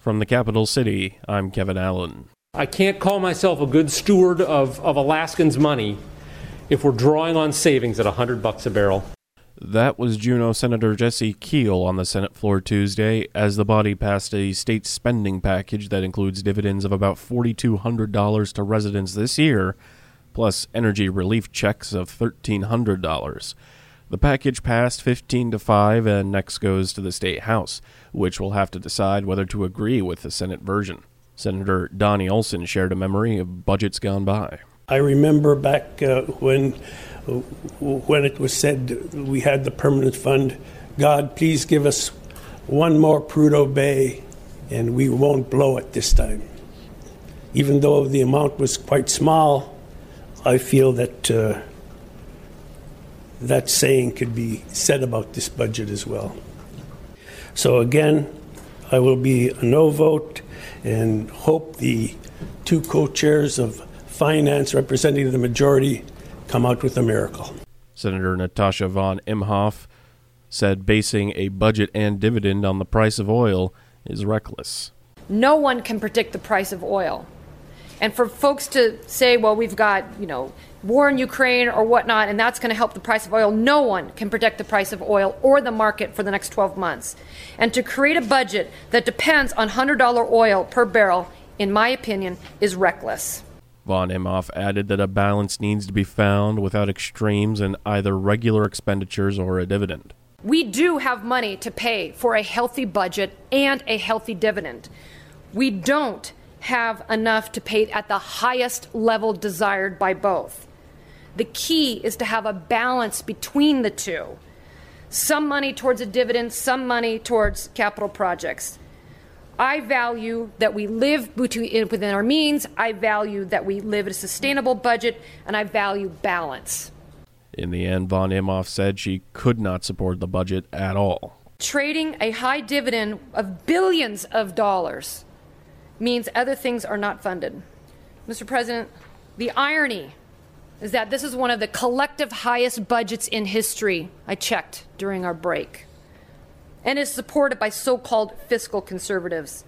From the capital city, I'm Kevin Allen. I can't call myself a good steward of, of Alaskans' money if we're drawing on savings at 100 bucks a barrel. That was Juneau Senator Jesse Kiehl on the Senate floor Tuesday as the body passed a state spending package that includes dividends of about $4,200 to residents this year, plus energy relief checks of $1,300. The package passed 15 to 5 and next goes to the state house, which will have to decide whether to agree with the Senate version. Senator Donny Olson shared a memory of budgets gone by. I remember back uh, when when it was said we had the permanent fund, God, please give us one more Prudhoe Bay and we won't blow it this time. Even though the amount was quite small, I feel that uh, that saying could be said about this budget as well. So, again, I will be a no vote and hope the two co chairs of finance representing the majority come out with a miracle. Senator Natasha von Imhoff said basing a budget and dividend on the price of oil is reckless. No one can predict the price of oil. And for folks to say, well, we've got, you know, war in Ukraine or whatnot, and that's going to help the price of oil. No one can predict the price of oil or the market for the next 12 months. And to create a budget that depends on $100 oil per barrel, in my opinion, is reckless. Von Imhoff added that a balance needs to be found without extremes in either regular expenditures or a dividend. We do have money to pay for a healthy budget and a healthy dividend. We don't have enough to pay at the highest level desired by both. The key is to have a balance between the two. Some money towards a dividend, some money towards capital projects. I value that we live within our means. I value that we live at a sustainable budget, and I value balance. In the end, Von Imhoff said she could not support the budget at all. Trading a high dividend of billions of dollars means other things are not funded. Mr. President, the irony is that this is one of the collective highest budgets in history. I checked during our break. And is supported by so called fiscal conservatives.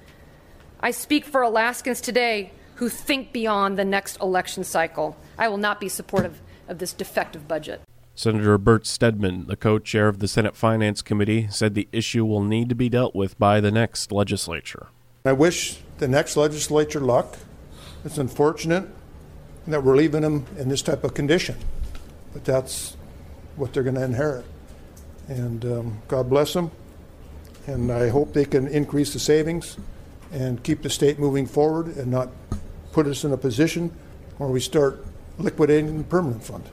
I speak for Alaskans today who think beyond the next election cycle. I will not be supportive of this defective budget. Senator Bert Stedman, the co chair of the Senate Finance Committee, said the issue will need to be dealt with by the next legislature. I wish the next legislature luck. It's unfortunate that we're leaving them in this type of condition, but that's what they're going to inherit. And um, God bless them. And I hope they can increase the savings and keep the state moving forward and not put us in a position where we start liquidating the permanent fund.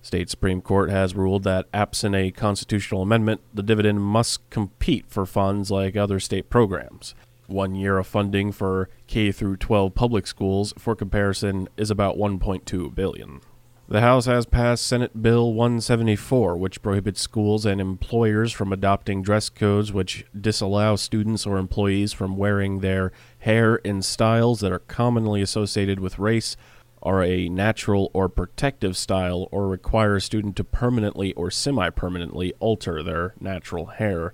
State Supreme Court has ruled that absent a constitutional amendment, the dividend must compete for funds like other state programs. One year of funding for K through 12 public schools, for comparison, is about 1.2 billion. The House has passed Senate Bill 174, which prohibits schools and employers from adopting dress codes which disallow students or employees from wearing their hair in styles that are commonly associated with race, are a natural or protective style, or require a student to permanently or semi permanently alter their natural hair.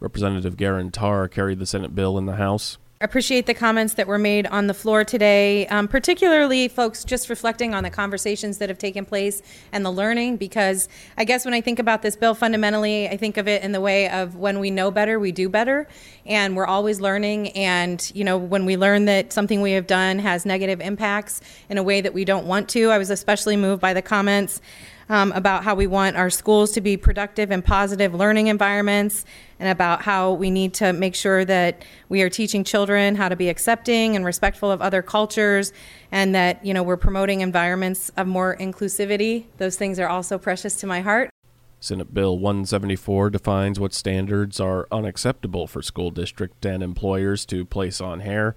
Representative Geran Tarr carried the Senate bill in the House. Appreciate the comments that were made on the floor today, um, particularly folks just reflecting on the conversations that have taken place and the learning. Because I guess when I think about this bill, fundamentally, I think of it in the way of when we know better, we do better, and we're always learning. And you know, when we learn that something we have done has negative impacts in a way that we don't want to, I was especially moved by the comments um, about how we want our schools to be productive and positive learning environments, and about how we need to make sure that we are teaching children how to be accepting and respectful of other cultures, and that you know we're promoting environments of more inclusivity. Those things are also precious to my heart. Senate Bill 174 defines what standards are unacceptable for school district and employers to place on hair.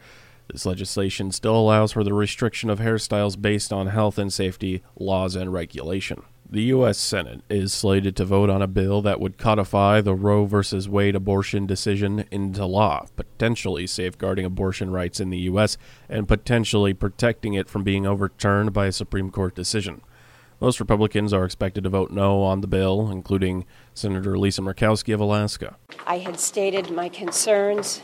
This legislation still allows for the restriction of hairstyles based on health and safety laws and regulation. The U.S. Senate is slated to vote on a bill that would codify the Roe v. Wade abortion decision into law, potentially safeguarding abortion rights in the U.S. and potentially protecting it from being overturned by a Supreme Court decision. Most Republicans are expected to vote no on the bill, including Senator Lisa Murkowski of Alaska. I had stated my concerns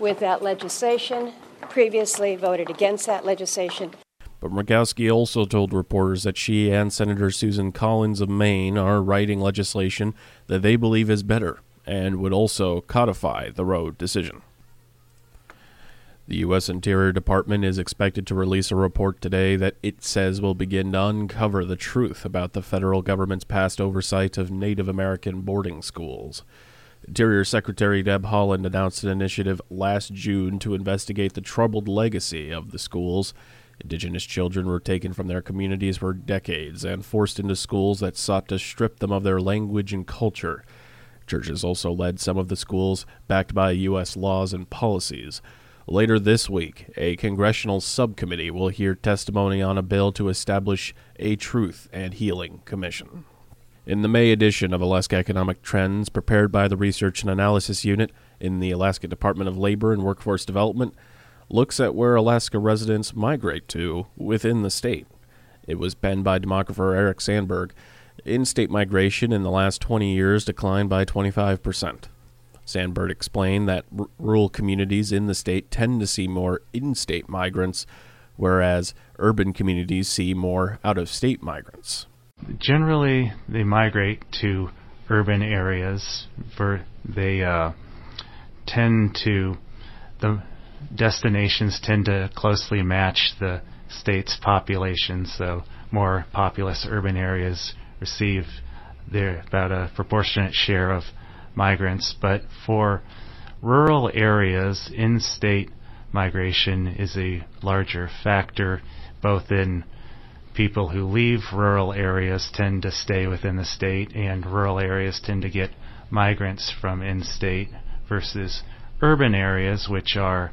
with that legislation, previously voted against that legislation. But Murkowski also told reporters that she and Senator Susan Collins of Maine are writing legislation that they believe is better and would also codify the Roe decision. The U.S. Interior Department is expected to release a report today that it says will begin to uncover the truth about the federal government's past oversight of Native American boarding schools. Interior Secretary Deb Haaland announced an initiative last June to investigate the troubled legacy of the schools. Indigenous children were taken from their communities for decades and forced into schools that sought to strip them of their language and culture. Churches also led some of the schools, backed by U.S. laws and policies. Later this week, a congressional subcommittee will hear testimony on a bill to establish a Truth and Healing Commission. In the May edition of Alaska Economic Trends, prepared by the Research and Analysis Unit in the Alaska Department of Labor and Workforce Development, looks at where Alaska residents migrate to within the state. It was penned by demographer Eric Sandberg. In state migration in the last 20 years declined by 25%. Sandberg explained that r- rural communities in the state tend to see more in state migrants, whereas urban communities see more out of state migrants. Generally, they migrate to urban areas. For they uh, tend to the destinations tend to closely match the state's population. So more populous urban areas receive their about a proportionate share of migrants, but for rural areas, in state migration is a larger factor, both in people who leave rural areas tend to stay within the state, and rural areas tend to get migrants from in state versus urban areas, which are,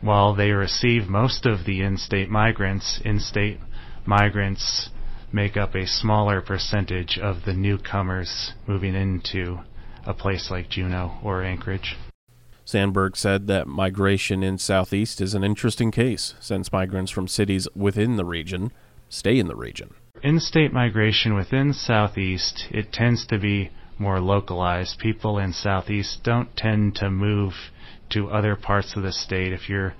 while they receive most of the in state migrants, in state migrants make up a smaller percentage of the newcomers moving into a place like Juneau or Anchorage. Sandberg said that migration in Southeast is an interesting case, since migrants from cities within the region stay in the region. In state migration within Southeast, it tends to be more localized. People in Southeast don't tend to move to other parts of the state. If you're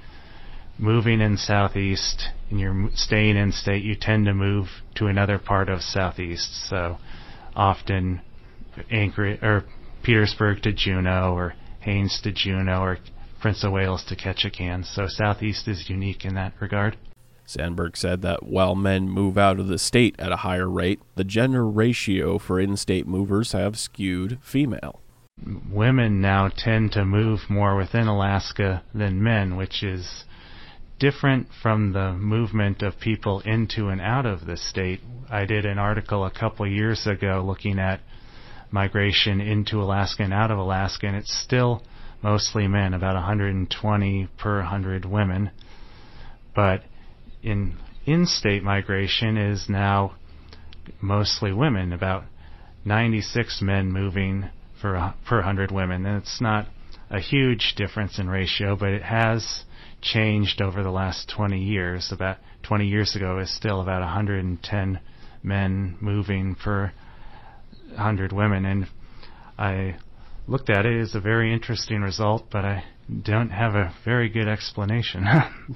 moving in Southeast and you're staying in state, you tend to move to another part of Southeast. So often Anchorage or Petersburg to Juneau or Haines to Juneau or Prince of Wales to Ketchikan. So Southeast is unique in that regard. Sandberg said that while men move out of the state at a higher rate, the gender ratio for in state movers have skewed female. Women now tend to move more within Alaska than men, which is different from the movement of people into and out of the state. I did an article a couple years ago looking at migration into Alaska and out of Alaska, and it's still mostly men, about 120 per 100 women. But in in-state migration is now mostly women, about 96 men moving for uh, per 100 women. And it's not a huge difference in ratio, but it has changed over the last 20 years. About 20 years ago, was still about 110 men moving per 100 women, and I looked at it as a very interesting result, but I don't have a very good explanation.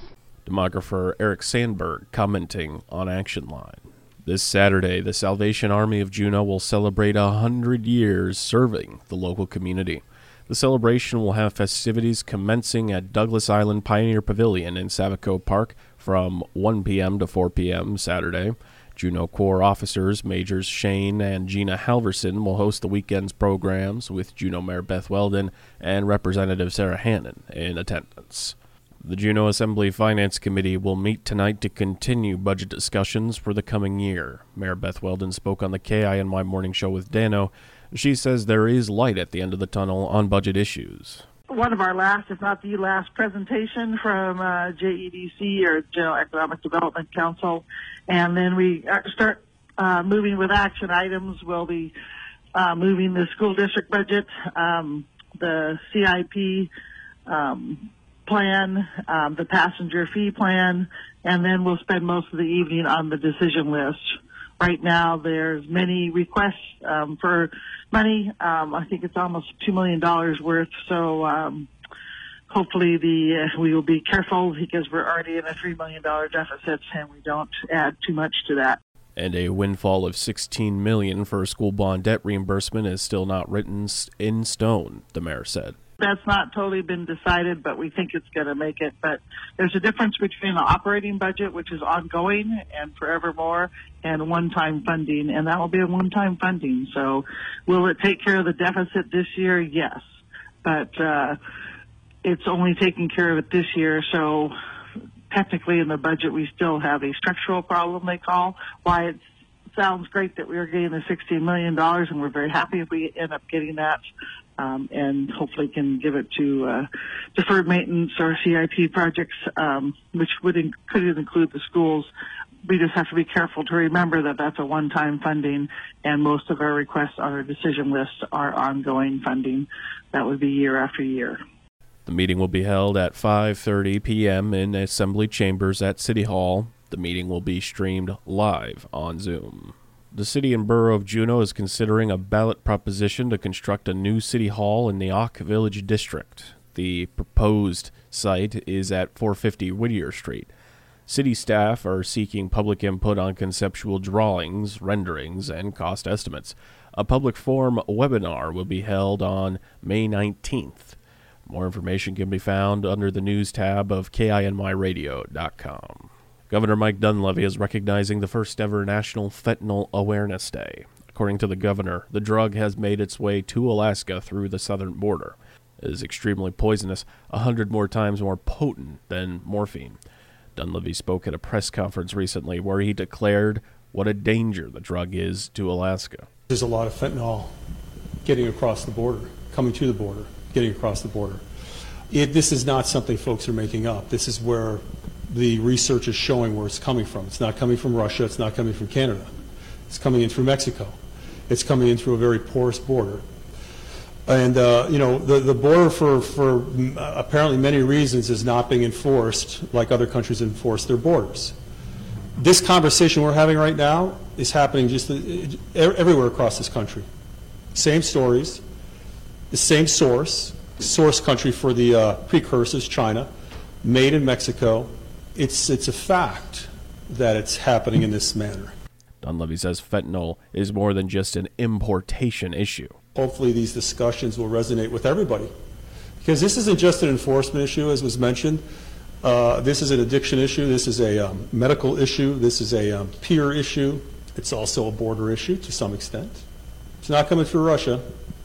Demographer Eric Sandberg commenting on Action Line. This Saturday, the Salvation Army of Juneau will celebrate a hundred years serving the local community. The celebration will have festivities commencing at Douglas Island Pioneer Pavilion in Savikko Park from 1 p.m. to 4 p.m. Saturday. Juneau Corps officers Majors Shane and Gina Halverson will host the weekend's programs with Juneau Mayor Beth Weldon and Representative Sara Hannan in attendance. The Juneau Assembly Finance Committee will meet tonight to continue budget discussions for the coming year. Mayor Beth Weldon spoke on the KINY Morning Show with Dano. She says there is light at the end of the tunnel on budget issues one of our last, if not the last, presentation from uh, JEDC or Juneau Economic Development Council, and then we uh, start uh, moving with action items. We'll be uh, moving the school district budget, um, the CIP um, plan, um, the passenger fee plan, and then we'll spend most of the evening on the decision list. Right now, there's many requests um, for money. Um, I think it's almost two million dollars worth. So um, hopefully the uh, we will be careful because we're already in a three million dollar deficit and we don't add too much to that. And a windfall of 16 million for school bond debt reimbursement is still not written in stone, the mayor said. That's not totally been decided, but we think it's going to make it. But there's a difference between the operating budget, which is ongoing and forevermore, and one-time funding, and that will be a one-time funding. So, will it take care of the deficit this year? Yes, but uh, it's only taking care of it this year. So, technically, in the budget, we still have a structural problem. They call why it sounds great that we are getting the $16 million, and we're very happy if we end up getting that um, and hopefully can give it to uh, deferred maintenance or CIP projects, um, which would in- could include the schools. We just have to be careful to remember that that's a one-time funding, and most of our requests on our decision list are ongoing funding. That would be year after year. The meeting will be held at 5:30 p.m. in Assembly Chambers at City Hall. The meeting will be streamed live on Zoom. The city and borough of Juneau is considering a ballot proposition to construct a new city hall in the Aak'w Village District. The proposed site is at 450 Whittier Street. City staff are seeking public input on conceptual drawings, renderings, and cost estimates. A public forum webinar will be held on May 19th. More information can be found under the news tab of KINYradio.com. Governor Mike Dunleavy is recognizing the first ever National Fentanyl Awareness Day. According to the governor, the drug has made its way to Alaska through the southern border. It is extremely poisonous, a hundred more times more potent than morphine. Dunleavy spoke at a press conference recently where he declared what a danger the drug is to Alaska. There's a lot of fentanyl getting across the border, coming to the border, getting across the border. It, this is not something folks are making up. This is where the research is showing where it's coming from. It's not coming from Russia. It's not coming from Canada. It's coming in through Mexico. It's coming in through a very porous border. And, uh, you know, the, the border for, for apparently many reasons is not being enforced like other countries enforce their borders. This conversation we're having right now is happening just uh, everywhere across this country. Same stories, the same source, source country for the uh, precursors, China, made in Mexico, it's, it's a fact that it's happening in this manner. Dunleavy says fentanyl is more than just an importation issue. Hopefully, these discussions will resonate with everybody. Because this isn't just an enforcement issue, as was mentioned. Uh, this is an addiction issue. This is a um, medical issue. This is a um, peer issue. It's also a border issue to some extent. It's not coming through Russia.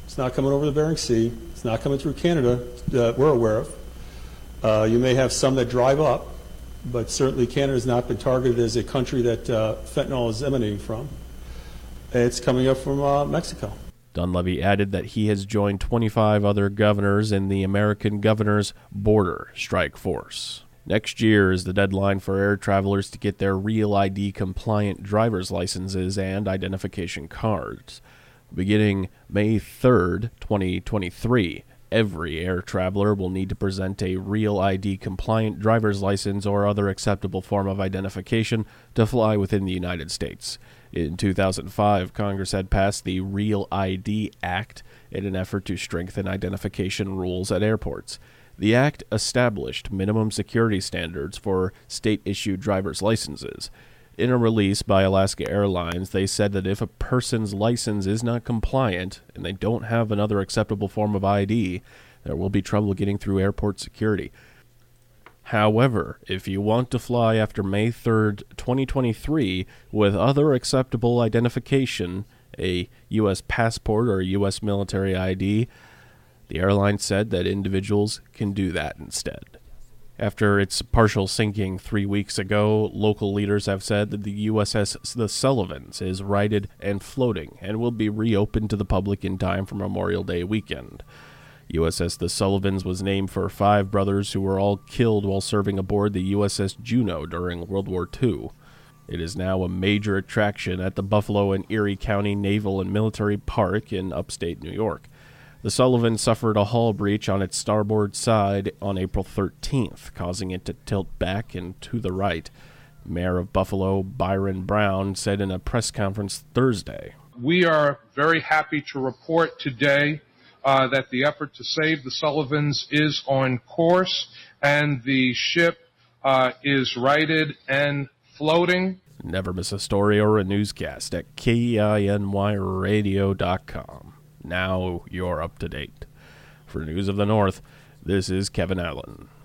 It's not coming over the Bering Sea. It's not coming through Canada that we're aware of. Uh, you may have some that drive up, but certainly Canada has not been targeted as a country that uh, fentanyl is emanating from. It's coming up from uh, Mexico. Dunleavy added that he has joined 25 other governors in the American Governors Border Strike Force. Next year is the deadline for air travelers to get their Real ID compliant driver's licenses and identification cards. Beginning May 3rd, 2023, Every air traveler will need to present a Real ID compliant driver's license or other acceptable form of identification to fly within the United States. In 2005, Congress had passed the Real ID Act in an effort to strengthen identification rules at airports. The act established minimum security standards for state issued driver's licenses. In a release by Alaska Airlines, they said that if a person's license is not compliant and they don't have another acceptable form of ID, there will be trouble getting through airport security. However, if you want to fly after May 3rd, 2023, with other acceptable identification, a U.S. passport or a U.S. military ID, the airline said that individuals can do that instead. After its partial sinking three weeks ago, local leaders have said that the USS The Sullivans is righted and floating and will be reopened to the public in time for Memorial Day weekend. USS The Sullivans was named for five brothers who were all killed while serving aboard the USS Juneau during World War II. It is now a major attraction at the Buffalo and Erie County Naval and Military Park in upstate New York. The Sullivan suffered a hull breach on its starboard side on April 13th, causing it to tilt back and to the right. Mayor of Buffalo, Byron Brown, said in a press conference Thursday We are very happy to report today uh, that the effort to save the Sullivans is on course and the ship uh, is righted and floating. Never miss a story or a newscast at KINYradio.com. Now you're up to date. For News of the North, this is Kevin Allen.